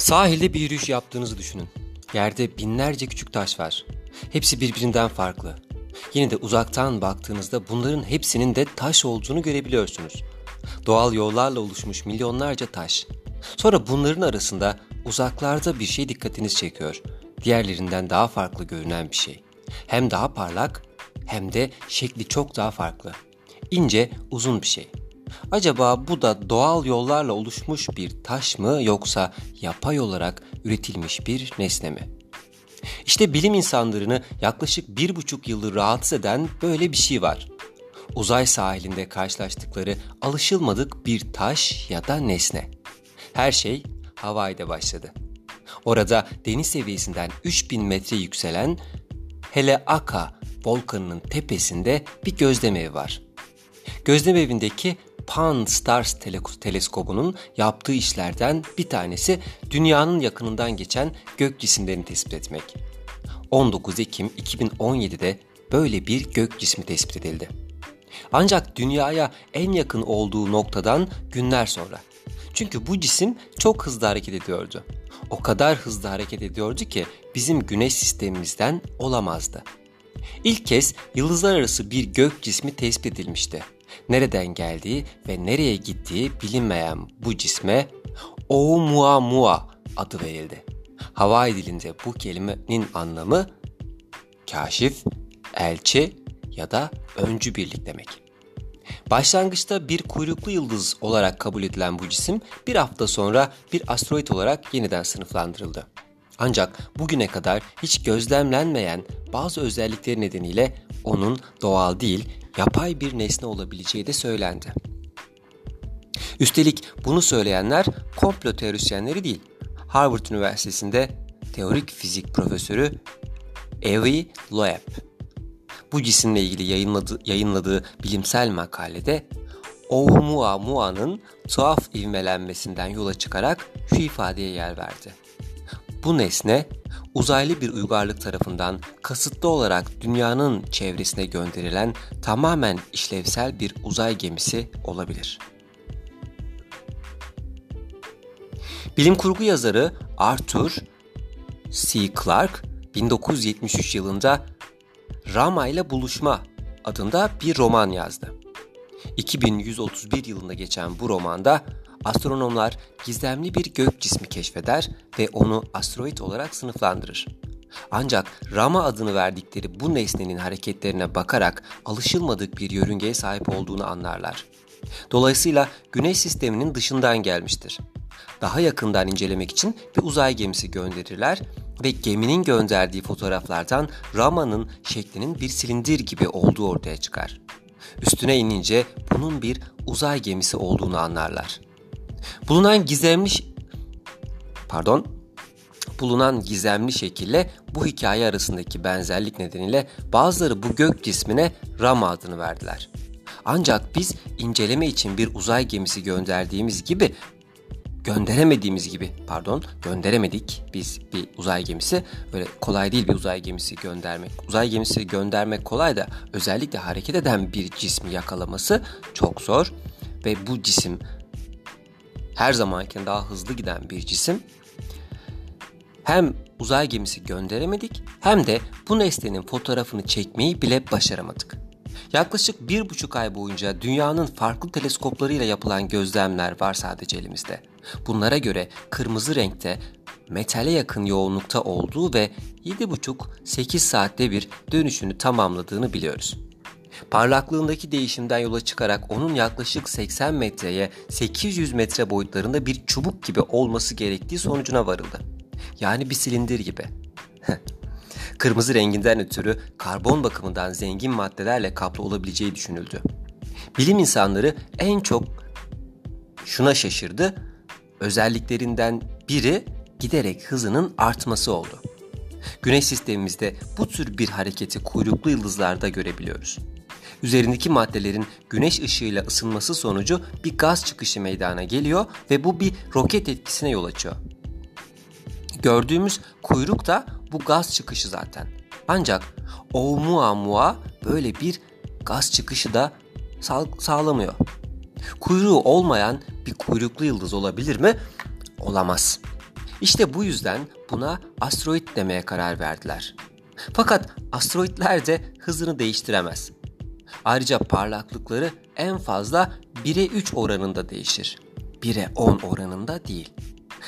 Sahilde bir yürüyüş yaptığınızı düşünün. Yerde binlerce küçük taş var. Hepsi birbirinden farklı. Yine de uzaktan baktığınızda bunların hepsinin de taş olduğunu görebiliyorsunuz. Doğal yollarla oluşmuş milyonlarca taş. Sonra bunların arasında uzaklarda bir şey dikkatinizi çekiyor. Diğerlerinden daha farklı görünen bir şey. Hem daha parlak hem de şekli çok daha farklı. İnce, uzun bir şey. Acaba bu da doğal yollarla oluşmuş bir taş mı yoksa yapay olarak üretilmiş bir nesne mi? İşte bilim insanlarını yaklaşık bir buçuk yıldır rahatsız eden böyle bir şey var. Uzay sahilinde karşılaştıkları alışılmadık bir taş ya da nesne. Her şey Hawaii'de başladı. Orada deniz seviyesinden 3000 metre yükselen Heleaka volkanının tepesinde bir gözlem evi var. Gözlem evindeki Pan Stars teleskobunun yaptığı işlerden bir tanesi dünyanın yakınından geçen gök cisimlerini tespit etmek. 19 Ekim 2017'de böyle bir gök cismi tespit edildi. Ancak dünyaya en yakın olduğu noktadan günler sonra. Çünkü bu cisim çok hızlı hareket ediyordu. O kadar hızlı hareket ediyordu ki bizim güneş sistemimizden olamazdı. İlk kez yıldızlar arası bir gök cismi tespit edilmişti nereden geldiği ve nereye gittiği bilinmeyen bu cisme Oumuamua adı verildi. Hawaii dilinde bu kelimenin anlamı kaşif, elçi ya da öncü birlik demek. Başlangıçta bir kuyruklu yıldız olarak kabul edilen bu cisim bir hafta sonra bir asteroid olarak yeniden sınıflandırıldı. Ancak bugüne kadar hiç gözlemlenmeyen bazı özellikleri nedeniyle onun doğal değil, yapay bir nesne olabileceği de söylendi. Üstelik bunu söyleyenler komplo teorisyenleri değil. Harvard Üniversitesi'nde teorik fizik profesörü Avi Loeb. Bu cisimle ilgili yayınladığı, yayınladığı bilimsel makalede Oumuamua'nın tuhaf ivmelenmesinden yola çıkarak şu ifadeye yer verdi. Bu nesne uzaylı bir uygarlık tarafından kasıtlı olarak dünyanın çevresine gönderilen tamamen işlevsel bir uzay gemisi olabilir. Bilim kurgu yazarı Arthur C. Clarke 1973 yılında Rama ile Buluşma adında bir roman yazdı. 2131 yılında geçen bu romanda astronomlar gizemli bir gök cismi keşfeder ve onu asteroid olarak sınıflandırır. Ancak Rama adını verdikleri bu nesnenin hareketlerine bakarak alışılmadık bir yörüngeye sahip olduğunu anlarlar. Dolayısıyla Güneş sisteminin dışından gelmiştir. Daha yakından incelemek için bir uzay gemisi gönderirler ve geminin gönderdiği fotoğraflardan Rama'nın şeklinin bir silindir gibi olduğu ortaya çıkar. Üstüne inince bunun bir uzay gemisi olduğunu anlarlar. Bulunan gizemli pardon. Bulunan gizemli şekille bu hikaye arasındaki benzerlik nedeniyle bazıları bu gök cismine Rama adını verdiler. Ancak biz inceleme için bir uzay gemisi gönderdiğimiz gibi gönderemediğimiz gibi pardon gönderemedik biz bir uzay gemisi. Böyle kolay değil bir uzay gemisi göndermek. Uzay gemisi göndermek kolay da özellikle hareket eden bir cismi yakalaması çok zor ve bu cisim her zamanken daha hızlı giden bir cisim. Hem uzay gemisi gönderemedik hem de bu nesnenin fotoğrafını çekmeyi bile başaramadık. Yaklaşık bir buçuk ay boyunca dünyanın farklı teleskoplarıyla yapılan gözlemler var sadece elimizde. Bunlara göre kırmızı renkte metale yakın yoğunlukta olduğu ve 7,5-8 saatte bir dönüşünü tamamladığını biliyoruz. Parlaklığındaki değişimden yola çıkarak onun yaklaşık 80 metreye 800 metre boyutlarında bir çubuk gibi olması gerektiği sonucuna varıldı. Yani bir silindir gibi. Kırmızı renginden ötürü karbon bakımından zengin maddelerle kaplı olabileceği düşünüldü. Bilim insanları en çok şuna şaşırdı. Özelliklerinden biri giderek hızının artması oldu. Güneş sistemimizde bu tür bir hareketi kuyruklu yıldızlarda görebiliyoruz üzerindeki maddelerin güneş ışığıyla ısınması sonucu bir gaz çıkışı meydana geliyor ve bu bir roket etkisine yol açıyor. Gördüğümüz kuyruk da bu gaz çıkışı zaten. Ancak Oumuamua böyle bir gaz çıkışı da sağ sağlamıyor. Kuyruğu olmayan bir kuyruklu yıldız olabilir mi? Olamaz. İşte bu yüzden buna asteroid demeye karar verdiler. Fakat asteroidler de hızını değiştiremez. Ayrıca parlaklıkları en fazla 1'e 3 oranında değişir. 1'e 10 oranında değil.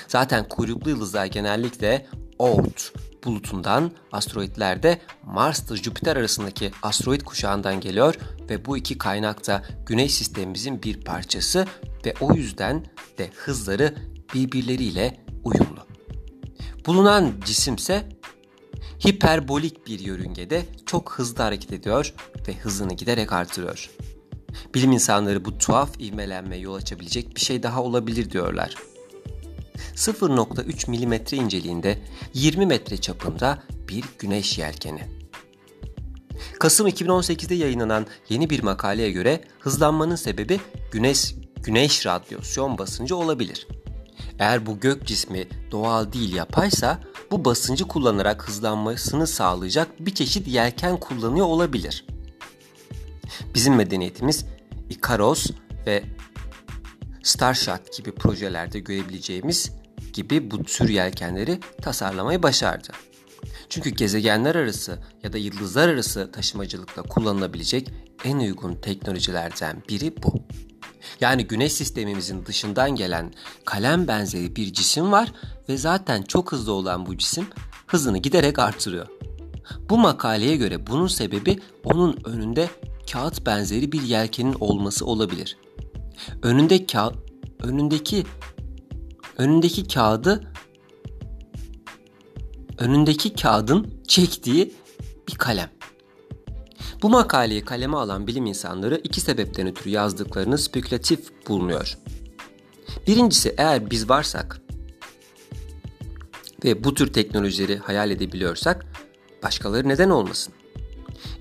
Zaten kuyruklu yıldızlar genellikle Oort bulutundan, asteroidler de Mars ile Jüpiter arasındaki asteroid kuşağından geliyor ve bu iki kaynak da Güneş sistemimizin bir parçası ve o yüzden de hızları birbirleriyle uyumlu. Bulunan cisimse hiperbolik bir yörüngede çok hızlı hareket ediyor ve hızını giderek artırıyor. Bilim insanları bu tuhaf ivmelenme yol açabilecek bir şey daha olabilir diyorlar. 0.3 mm inceliğinde 20 metre çapında bir güneş yelkeni. Kasım 2018'de yayınlanan yeni bir makaleye göre hızlanmanın sebebi güneş güneş radyasyon basıncı olabilir. Eğer bu gök cismi doğal değil yapaysa bu basıncı kullanarak hızlanmasını sağlayacak bir çeşit yelken kullanıyor olabilir. Bizim medeniyetimiz Ikaros ve Starshot gibi projelerde görebileceğimiz gibi bu tür yelkenleri tasarlamayı başardı. Çünkü gezegenler arası ya da yıldızlar arası taşımacılıkta kullanılabilecek en uygun teknolojilerden biri bu. Yani güneş sistemimizin dışından gelen kalem benzeri bir cisim var ve zaten çok hızlı olan bu cisim hızını giderek artırıyor. Bu makaleye göre bunun sebebi onun önünde kağıt benzeri bir yelkenin olması olabilir. Önünde ka önündeki önündeki kağıdı önündeki kağıdın çektiği bir kalem. Bu makaleyi kaleme alan bilim insanları iki sebepten ötürü yazdıklarını spekülatif bulunuyor. Birincisi eğer biz varsak ve bu tür teknolojileri hayal edebiliyorsak başkaları neden olmasın?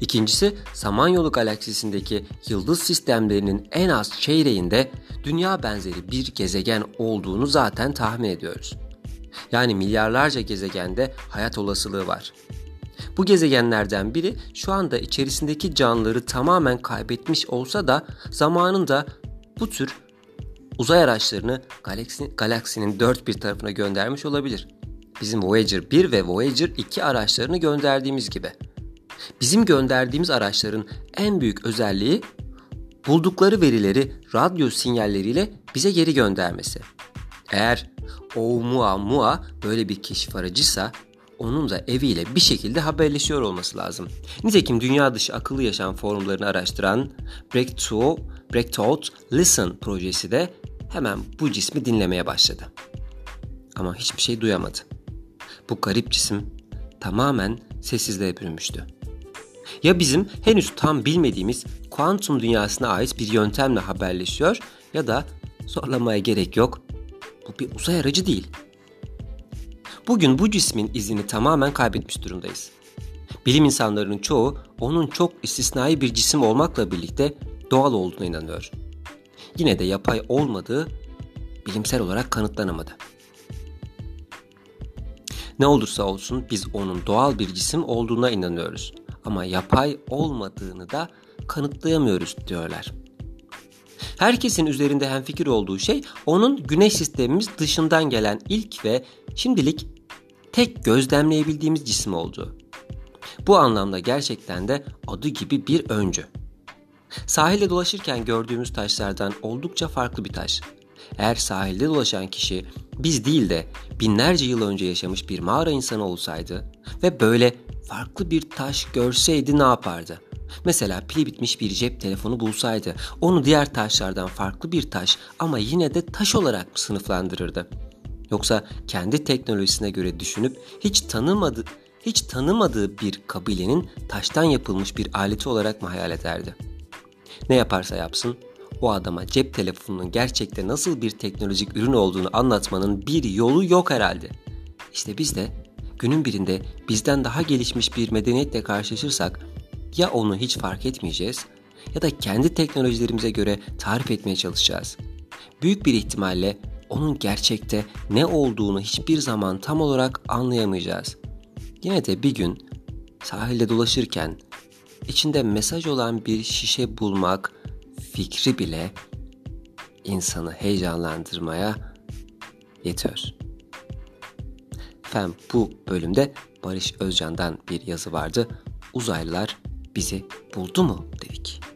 İkincisi Samanyolu galaksisindeki yıldız sistemlerinin en az çeyreğinde dünya benzeri bir gezegen olduğunu zaten tahmin ediyoruz. Yani milyarlarca gezegende hayat olasılığı var. Bu gezegenlerden biri şu anda içerisindeki canlıları tamamen kaybetmiş olsa da zamanında bu tür uzay araçlarını galaksi, galaksinin dört bir tarafına göndermiş olabilir. Bizim Voyager 1 ve Voyager 2 araçlarını gönderdiğimiz gibi. Bizim gönderdiğimiz araçların en büyük özelliği buldukları verileri radyo sinyalleriyle bize geri göndermesi. Eğer Oumuamua böyle bir keşif aracıysa onun da eviyle bir şekilde haberleşiyor olması lazım. Nitekim dünya dışı akıllı yaşam forumlarını araştıran Breakthrough, Breakthrough Listen projesi de hemen bu cismi dinlemeye başladı. Ama hiçbir şey duyamadı. Bu garip cisim tamamen sessizliğe bürünmüştü. Ya bizim henüz tam bilmediğimiz kuantum dünyasına ait bir yöntemle haberleşiyor ya da zorlamaya gerek yok. Bu bir uzay aracı değil. Bugün bu cismin izini tamamen kaybetmiş durumdayız. Bilim insanlarının çoğu onun çok istisnai bir cisim olmakla birlikte doğal olduğuna inanıyor. Yine de yapay olmadığı bilimsel olarak kanıtlanamadı. Ne olursa olsun biz onun doğal bir cisim olduğuna inanıyoruz ama yapay olmadığını da kanıtlayamıyoruz diyorlar. Herkesin üzerinde hemfikir olduğu şey onun güneş sistemimiz dışından gelen ilk ve şimdilik tek gözlemleyebildiğimiz cisim olduğu. Bu anlamda gerçekten de adı gibi bir öncü. Sahilde dolaşırken gördüğümüz taşlardan oldukça farklı bir taş. Eğer sahilde dolaşan kişi biz değil de binlerce yıl önce yaşamış bir mağara insanı olsaydı ve böyle farklı bir taş görseydi ne yapardı? Mesela pili bitmiş bir cep telefonu bulsaydı onu diğer taşlardan farklı bir taş ama yine de taş olarak mı sınıflandırırdı? Yoksa kendi teknolojisine göre düşünüp hiç tanımadı, hiç tanımadığı bir kabilenin taştan yapılmış bir aleti olarak mı hayal ederdi? Ne yaparsa yapsın o adama cep telefonunun gerçekte nasıl bir teknolojik ürün olduğunu anlatmanın bir yolu yok herhalde. İşte biz de günün birinde bizden daha gelişmiş bir medeniyetle karşılaşırsak ya onu hiç fark etmeyeceğiz ya da kendi teknolojilerimize göre tarif etmeye çalışacağız. Büyük bir ihtimalle onun gerçekte ne olduğunu hiçbir zaman tam olarak anlayamayacağız. Yine de bir gün sahilde dolaşırken içinde mesaj olan bir şişe bulmak fikri bile insanı heyecanlandırmaya yetiyor. Efendim bu bölümde Barış Özcan'dan bir yazı vardı. Uzaylılar bizi buldu mu dedik.